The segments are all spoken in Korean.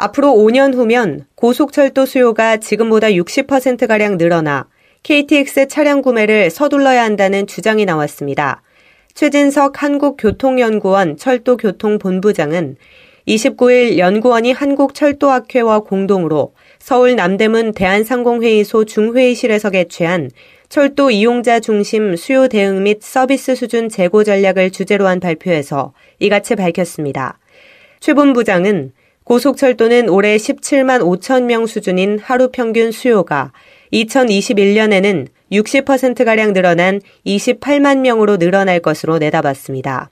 앞으로 5년 후면 고속철도 수요가 지금보다 60%가량 늘어나 KTX 차량 구매를 서둘러야 한다는 주장이 나왔습니다. 최진석 한국교통연구원 철도교통본부장은 29일 연구원이 한국철도학회와 공동으로 서울 남대문 대한상공회의소 중회의실에서 개최한 철도 이용자 중심 수요 대응 및 서비스 수준 제고 전략을 주제로 한 발표에서 이같이 밝혔습니다. 최 본부장은 고속철도는 올해 17만 5천 명 수준인 하루 평균 수요가 2021년에는 60%가량 늘어난 28만 명으로 늘어날 것으로 내다봤습니다.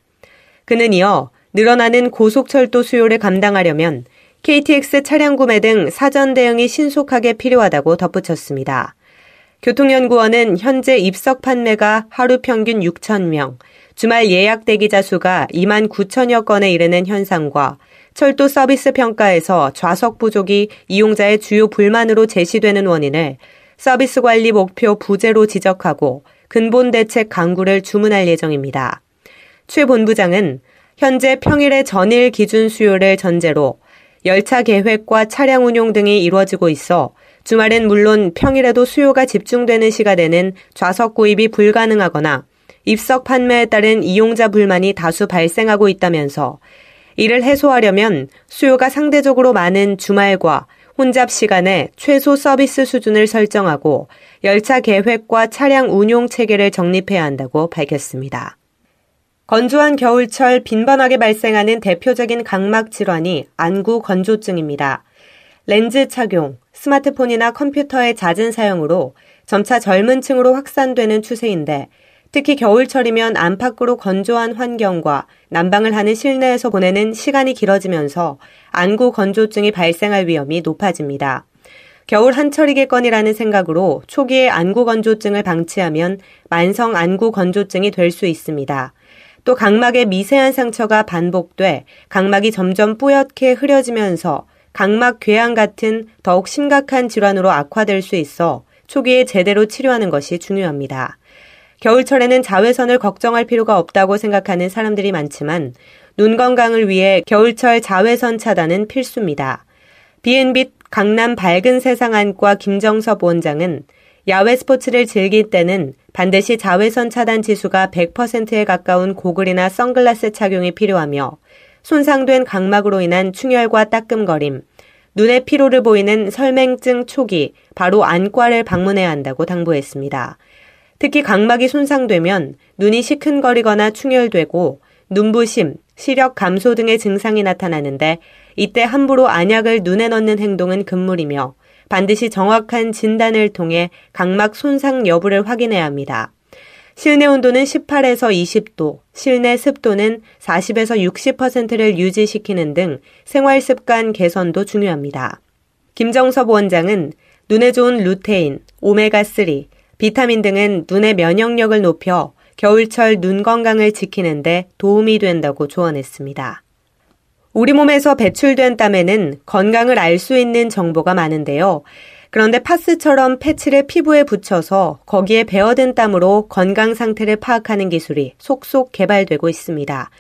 그는 이어 늘어나는 고속철도 수요를 감당하려면 KTX 차량 구매 등 사전 대응이 신속하게 필요하다고 덧붙였습니다. 교통연구원은 현재 입석 판매가 하루 평균 6천 명, 주말 예약 대기자 수가 2만 9천여 건에 이르는 현상과 철도 서비스 평가에서 좌석 부족이 이용자의 주요 불만으로 제시되는 원인을 서비스 관리 목표 부재로 지적하고 근본 대책 강구를 주문할 예정입니다. 최 본부장은 현재 평일의 전일 기준 수요를 전제로 열차 계획과 차량 운용 등이 이루어지고 있어 주말엔 물론 평일에도 수요가 집중되는 시간에는 좌석 구입이 불가능하거나 입석 판매에 따른 이용자 불만이 다수 발생하고 있다면서 이를 해소하려면 수요가 상대적으로 많은 주말과 혼잡 시간에 최소 서비스 수준을 설정하고 열차 계획과 차량 운용 체계를 정립해야 한다고 밝혔습니다. 건조한 겨울철 빈번하게 발생하는 대표적인 각막 질환이 안구 건조증입니다. 렌즈 착용, 스마트폰이나 컴퓨터의 잦은 사용으로 점차 젊은 층으로 확산되는 추세인데 특히 겨울철이면 안팎으로 건조한 환경과 난방을 하는 실내에서 보내는 시간이 길어지면서 안구 건조증이 발생할 위험이 높아집니다. 겨울 한철이겠거니라는 생각으로 초기에 안구 건조증을 방치하면 만성 안구 건조증이 될 수 있습니다. 또 각막의 미세한 상처가 반복돼 각막이 점점 뿌옇게 흐려지면서 각막 궤양 같은 더욱 심각한 질환으로 악화될 수 있어 초기에 제대로 치료하는 것이 중요합니다. 겨울철에는 자외선을 걱정할 필요가 없다고 생각하는 사람들이 많지만 눈 건강을 위해 겨울철 자외선 차단은 필수입니다. B&B 강남 밝은 세상 안과 김정섭 원장은 야외 스포츠를 즐길 때는 반드시 자외선 차단 지수가 100%에 가까운 고글이나 선글라스 착용이 필요하며 손상된 각막으로 인한 충혈과 따끔거림, 눈의 피로를 보이는 설맹증 초기 바로 안과를 방문해야 한다고 당부했습니다. 특히 각막이 손상되면 눈이 시큰거리거나 충혈되고 눈부심, 시력 감소 등의 증상이 나타나는데 이때 함부로 안약을 눈에 넣는 행동은 금물이며 반드시 정확한 진단을 통해 각막 손상 여부를 확인해야 합니다. 실내 온도는 18에서 20도, 실내 습도는 40에서 60%를 유지시키는 등 생활 습관 개선도 중요합니다. 김정섭 원장은 눈에 좋은 루테인, 오메가3, 비타민 등은 눈의 면역력을 높여 겨울철 눈 건강을 지키는데 도움이 된다고 조언했습니다. 우리 몸에서 배출된 땀에는 건강을 알 수 있는 정보가 많은데요. 그런데 파스처럼 패치를 피부에 붙여서 거기에 배어든 땀으로 건강 상태를 파악하는 기술이 속속 개발되고 있습니다.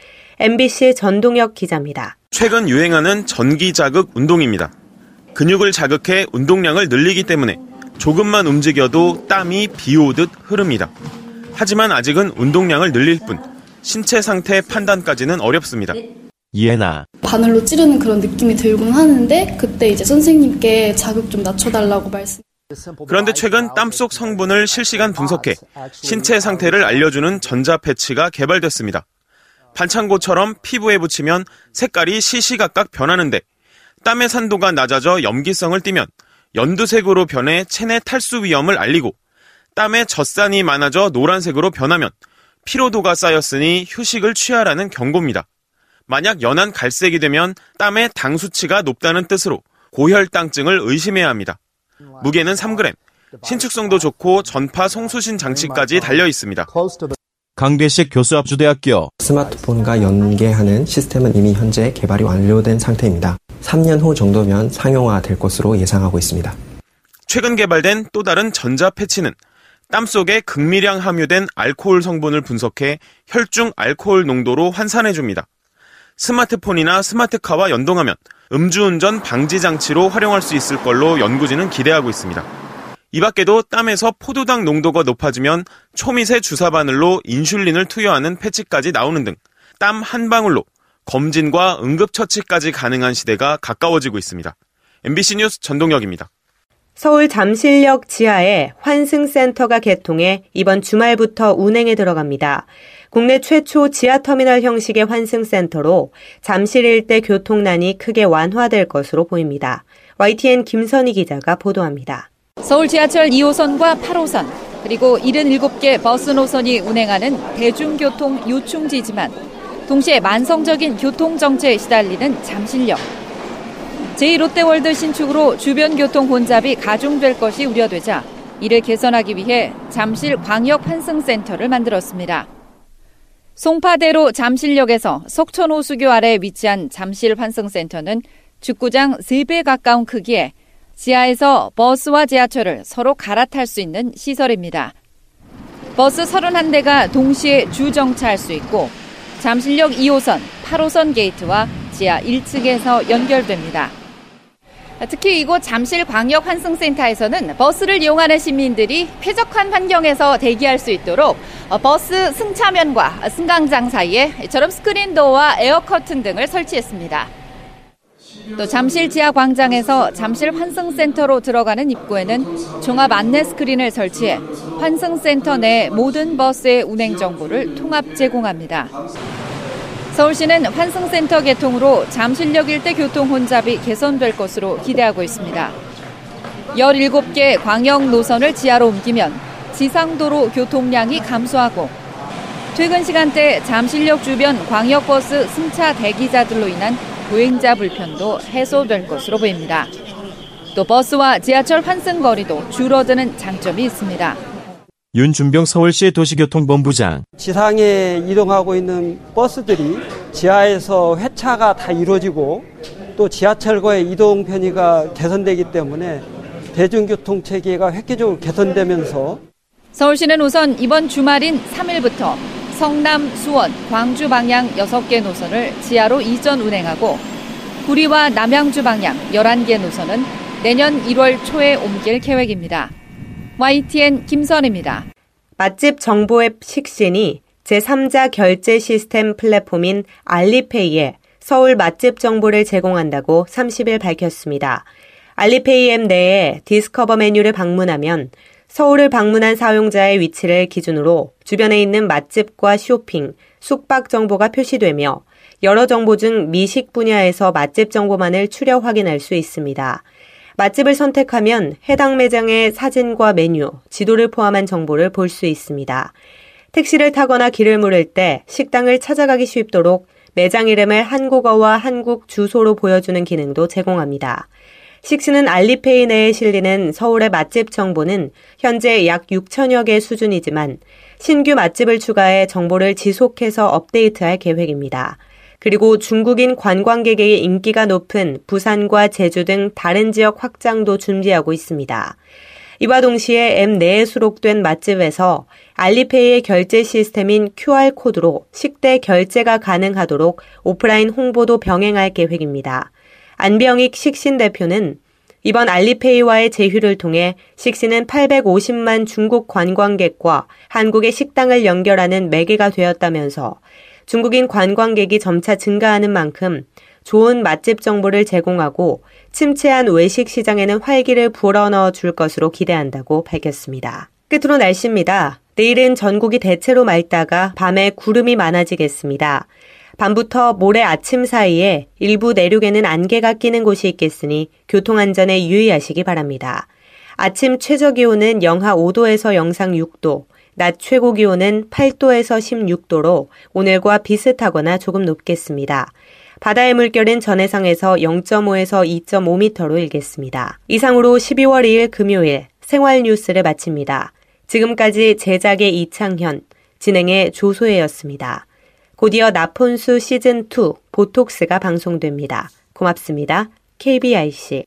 MBC 전동혁 기자입니다. 최근 유행하는 전기 자극 운동입니다. 근육을 자극해 운동량을 늘리기 때문에 조금만 움직여도 땀이 비 오듯 흐릅니다. 하지만 아직은 운동량을 늘릴 뿐 신체 상태 판단까지는 어렵습니다. 이해나 바늘로 찌르는 그런 느낌이 들곤 하는데 그때 이제 선생님께 자극 좀 낮춰달라고 말씀. 그런데 최근 땀속 성분을 실시간 분석해 신체 상태를 알려주는 전자 패치가 개발됐습니다. 반창고처럼 피부에 붙이면 색깔이 시시각각 변하는데 땀의 산도가 낮아져 염기성을 띠면 연두색으로 변해 체내 탈수 위험을 알리고 땀에 젖산이 많아져 노란색으로 변하면 피로도가 쌓였으니 휴식을 취하라는 경고입니다. 만약 연한 갈색이 되면 땀의 당 수치가 높다는 뜻으로 고혈당증을 의심해야 합니다. 무게는 3g, 신축성도 좋고 전파 송수신 장치까지 달려 있습니다. 강대식 교수압주대학교 스마트폰과 연계하는 시스템은 이미 현재 개발이 완료된 상태입니다. 3년 후 정도면 상용화될 것으로 예상하고 있습니다. 최근 개발된 또 다른 전자 패치는 땀 속에 극미량 함유된 알코올 성분을 분석해 혈중 알코올 농도로 환산해 줍니다. 스마트폰이나 스마트카와 연동하면 음주운전 방지 장치로 활용할 수 있을 걸로 연구진은 기대하고 있습니다. 이 밖에도 땀에서 포도당 농도가 높아지면 초미세 주사 바늘로 인슐린을 투여하는 패치까지 나오는 등 땀 한 방울로 검진과 응급처치까지 가능한 시대가 가까워지고 있습니다. MBC 뉴스 전동혁입니다. 서울 잠실역 지하에 환승센터가 개통해 이번 주말부터 운행에 들어갑니다. 국내 최초 지하터미널 형식의 환승센터로 잠실 일대 교통난이 크게 완화될 것으로 보입니다. YTN 김선희 기자가 보도합니다. 서울 지하철 2호선과 8호선 그리고 77개 버스 노선이 운행하는 대중교통 요충지지만 동시에 만성적인 교통정체에 시달리는 잠실역. 제2롯데월드 신축으로 주변 교통 혼잡이 가중될 것이 우려되자 이를 개선하기 위해 잠실 광역 환승센터를 만들었습니다. 송파대로 잠실역에서 석촌호수교 아래 위치한 잠실 환승센터는 축구장 3배 가까운 크기에 지하에서 버스와 지하철을 서로 갈아탈 수 있는 시설입니다. 버스 31대가 동시에 주정차할 수 있고 잠실역 2호선, 8호선 게이트와 지하 1층에서 연결됩니다. 특히 이곳 잠실 광역 환승센터에서는 버스를 이용하는 시민들이 쾌적한 환경에서 대기할 수 있도록 버스 승차면과 승강장 사이에 이처럼 스크린도어와 에어커튼 등을 설치했습니다. 또 잠실 지하 광장에서 잠실 환승센터로 들어가는 입구에는 종합 안내 스크린을 설치해 환승센터 내 모든 버스의 운행 정보를 통합 제공합니다. 서울시는 환승센터 개통으로 잠실역 일대 교통 혼잡이 개선될 것으로 기대하고 있습니다. 17개 광역 노선을 지하로 옮기면 지상도로 교통량이 감소하고 퇴근 시간대 잠실역 주변 광역버스 승차 대기자들로 인한 보행자 불편도 해소될 것으로 보입니다. 또 버스와 지하철 환승 거리도 줄어드는 장점이 있습니다. 윤준병 서울시 도시교통본부장 지상에 이동하고 있는 버스들이 지하에서 회차가 다 이루어지고 또 지하철과의 이동 편의가 개선되기 때문에 대중교통 체계가 획기적으로 개선되면서 서울시는 우선 이번 주말인 3일부터 성남, 수원, 광주 방향 6개 노선을 지하로 이전 운행하고 구리와 남양주 방향 11개 노선은 내년 1월 초에 옮길 계획입니다. YTN 김선입니다. 맛집 정보 앱 식신이 제3자 결제 시스템 플랫폼인 알리페이에 서울 맛집 정보를 제공한다고 30일 밝혔습니다. 알리페이 앱 내에 Discover 메뉴를 방문하면 서울을 방문한 사용자의 위치를 기준으로 주변에 있는 맛집과 쇼핑, 숙박 정보가 표시되며 여러 정보 중 미식 분야에서 맛집 정보만을 추려 확인할 수 있습니다. 맛집을 선택하면 해당 매장의 사진과 메뉴, 지도를 포함한 정보를 볼 수 있습니다. 택시를 타거나 길을 물을 때 식당을 찾아가기 쉽도록 매장 이름을 한국어와 한국 주소로 보여주는 기능도 제공합니다. 식스는 알리페이 내에 실리는 서울의 맛집 정보는 현재 약 6천여 개 수준이지만 신규 맛집을 추가해 정보를 지속해서 업데이트할 계획입니다. 그리고 중국인 관광객의 인기가 높은 부산과 제주 등 다른 지역 확장도 준비하고 있습니다. 이와 동시에 앱 내에 수록된 맛집에서 알리페이의 결제 시스템인 QR코드로 식대 결제가 가능하도록 오프라인 홍보도 병행할 계획입니다. 안병익 식신 대표는 이번 알리페이와의 제휴를 통해 식신은 850만 중국 관광객과 한국의 식당을 연결하는 매개가 되었다면서 중국인 관광객이 점차 증가하는 만큼 좋은 맛집 정보를 제공하고 침체한 외식 시장에는 활기를 불어넣어 줄 것으로 기대한다고 밝혔습니다. 끝으로 날씨입니다. 내일은 전국이 대체로 맑다가 밤에 구름이 많아지겠습니다. 밤부터 모레 아침 사이에 일부 내륙에는 안개가 끼는 곳이 있겠으니 교통안전에 유의하시기 바랍니다. 아침 최저 기온은 영하 5도에서 영상 6도, 낮 최고 기온은 8도에서 16도로 오늘과 비슷하거나 조금 높겠습니다. 바다의 물결은 전해상에서 0.5에서 2.5m로 일겠습니다. 이상으로 12월 2일 금요일 생활 뉴스를 마칩니다. 지금까지 제작의 이창현, 진행의 조소혜였습니다. 곧이어 나폰수 시즌2 보톡스가 방송됩니다. 고맙습니다. KBIC